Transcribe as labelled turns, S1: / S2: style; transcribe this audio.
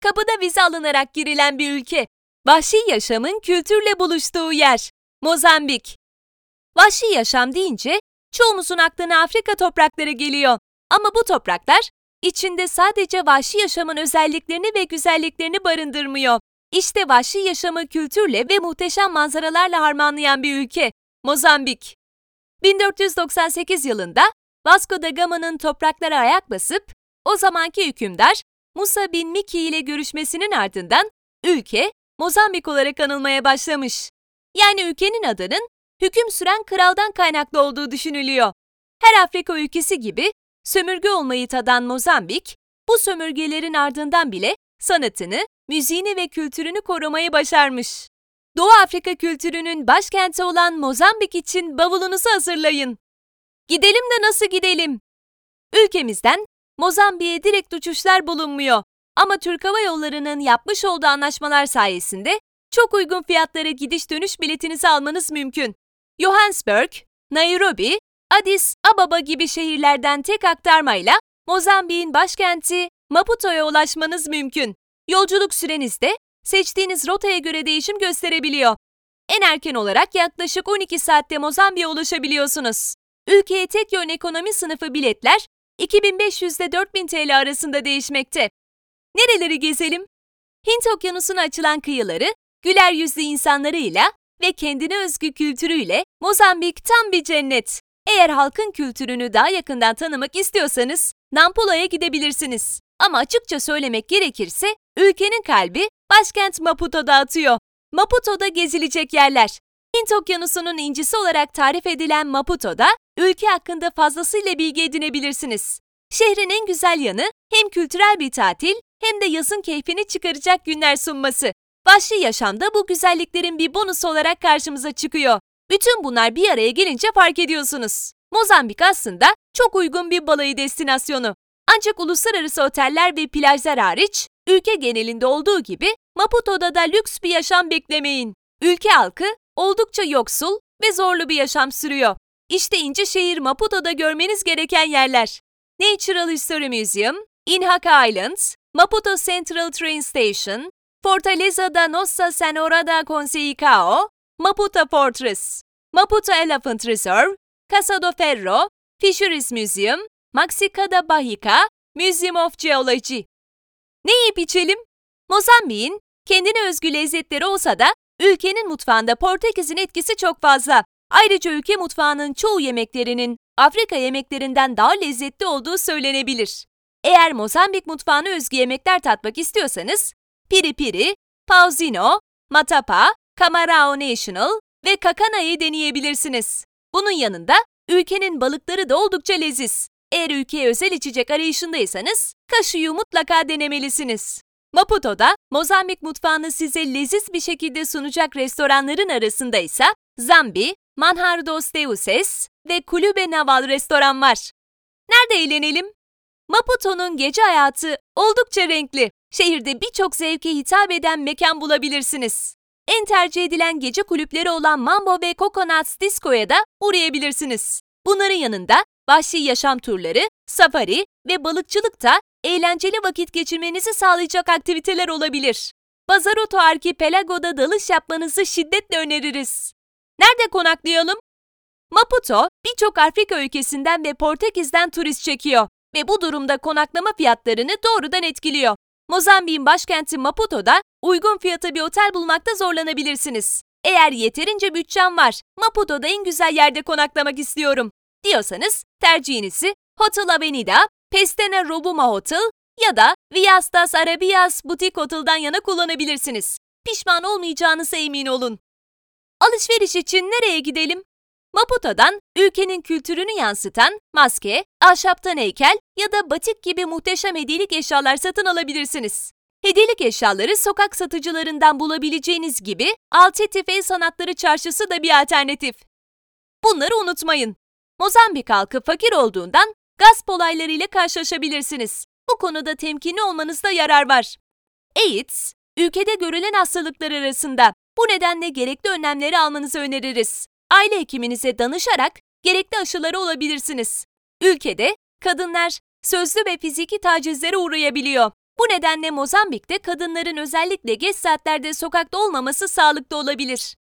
S1: kapıda vize alınarak girilen bir ülke. Vahşi yaşamın kültürle buluştuğu yer. Mozambik. Vahşi yaşam deyince çoğumuzun aklına Afrika toprakları geliyor. Ama bu topraklar içinde sadece vahşi yaşamın özelliklerini ve güzelliklerini barındırmıyor. İşte vahşi yaşamı kültürle ve muhteşem manzaralarla harmanlayan bir ülke. Mozambik. 1498 yılında Vasco da Gama'nın topraklara ayak basıp o zamanki hükümdar Musa bin Miki ile görüşmesinin ardından ülke Mozambik olarak anılmaya başlamış. Yani ülkenin adının hüküm süren kraldan kaynaklı olduğu düşünülüyor. Her Afrika ülkesi gibi sömürge olmayı tadan Mozambik, bu sömürgelerin ardından bile sanatını, müziğini ve kültürünü korumayı başarmış. Doğu Afrika kültürünün başkenti olan Mozambik için bavulunuzu hazırlayın. Gidelim de nasıl gidelim? Ülkemizden Mozambik'e direkt uçuşlar bulunmuyor. Ama Türk Hava Yolları'nın yapmış olduğu anlaşmalar sayesinde çok uygun fiyatlara gidiş dönüş biletinizi almanız mümkün. Johannesburg, Nairobi, Addis Ababa gibi şehirlerden tek aktarmayla Mozambik'in başkenti Maputo'ya ulaşmanız mümkün. Yolculuk sürenizde seçtiğiniz rotaya göre değişim gösterebiliyor. En erken olarak yaklaşık 12 saatte Mozambik'e ulaşabiliyorsunuz. Ülkeye tek yön ekonomi sınıfı biletler 2500 ile 4000 TL arasında değişmekte. Nereleri gezelim? Hint Okyanusu'na açılan kıyıları, güler yüzlü insanlarıyla ve kendine özgü kültürüyle Mozambik tam bir cennet. Eğer halkın kültürünü daha yakından tanımak istiyorsanız Nampula'ya gidebilirsiniz. Ama açıkça söylemek gerekirse ülkenin kalbi başkent Maputo'da atıyor. Maputo'da gezilecek yerler. Hint Okyanusu'nun incisi olarak tarif edilen Maputo'da ülke hakkında fazlasıyla bilgi edinebilirsiniz. Şehrin en güzel yanı hem kültürel bir tatil hem de yazın keyfini çıkaracak günler sunması. Vahşi yaşamda bu güzelliklerin bir bonus olarak karşımıza çıkıyor. Bütün bunlar bir araya gelince fark ediyorsunuz. Mozambik aslında çok uygun bir balayı destinasyonu. Ancak uluslararası oteller ve plajlar hariç, ülke genelinde olduğu gibi Maputo'da da lüks bir yaşam beklemeyin. Ülke halkı oldukça yoksul ve zorlu bir yaşam sürüyor. İşte ince şehir Maputo'da görmeniz gereken yerler. Natural History Museum, Inhaka Islands, Maputo Central Train Station, Fortaleza da Nossa Senhora da Conceição, Maputo Fortress, Maputo Elephant Reserve, Casa do Ferro, Fisheries Museum, Mexica da Bahica, Museum of Geology. Ne yiyip içelim? Mozambik'in kendine özgü lezzetleri olsa da ülkenin mutfağında Portekiz'in etkisi çok fazla. Ayrıca ülke mutfağının çoğu yemeklerinin Afrika yemeklerinden daha lezzetli olduğu söylenebilir. Eğer Mozambik mutfağına özgü yemekler tatmak istiyorsanız, piri piri, pauzino, matapa, camarao national ve kakana'yı deneyebilirsiniz. Bunun yanında ülkenin balıkları da oldukça leziz. Eğer ülkeye özel içecek arayışındaysanız kaşuyu mutlaka denemelisiniz. Maputo'da Mozambik mutfağını size leziz bir şekilde sunacak restoranların arasında ise Zambi, Manjar dos Deuses ve Kulübe Naval restoran var. Nerede eğlenelim? Maputo'nun gece hayatı oldukça renkli. Şehirde birçok zevke hitap eden mekan bulabilirsiniz. En tercih edilen gece kulüpleri olan Mambo ve Coconuts Disco'ya da uğrayabilirsiniz. Bunların yanında vahşi yaşam turları, safari ve balıkçılık da eğlenceli vakit geçirmenizi sağlayacak aktiviteler olabilir. Bazaroto Archipelago'da dalış yapmanızı şiddetle öneririz. Nerede konaklayalım? Maputo, birçok Afrika ülkesinden ve Portekiz'den turist çekiyor ve bu durumda konaklama fiyatlarını doğrudan etkiliyor. Mozambik'in başkenti Maputo'da uygun fiyata bir otel bulmakta zorlanabilirsiniz. Eğer yeterince bütçem var, Maputo'da en güzel yerde konaklamak istiyorum diyorsanız tercihinizi Hotel Avenida, Pestena Robuma Hotel ya da Viastas Arabias Boutique Hotel'dan yana kullanabilirsiniz. Pişman olmayacağınıza emin olun. Alışveriş için nereye gidelim? Maputo'dan ülkenin kültürünü yansıtan maske, ahşaptan heykel ya da batik gibi muhteşem hediyelik eşyalar satın alabilirsiniz. Hediyelik eşyaları sokak satıcılarından bulabileceğiniz gibi Alternatif El Sanatları Çarşısı da bir alternatif. Bunları unutmayın. Mozambik halkı fakir olduğundan gasp olaylarıyla karşılaşabilirsiniz. Bu konuda temkinli olmanızda yarar var. AIDS, ülkede görülen hastalıklar arasında. Bu nedenle gerekli önlemleri almanızı öneririz. Aile hekiminize danışarak gerekli aşıları olabilirsiniz. Ülkede kadınlar sözlü ve fiziki tacizlere uğrayabiliyor. Bu nedenle Mozambik'te kadınların özellikle geç saatlerde sokakta olmaması sağlıklı olabilir.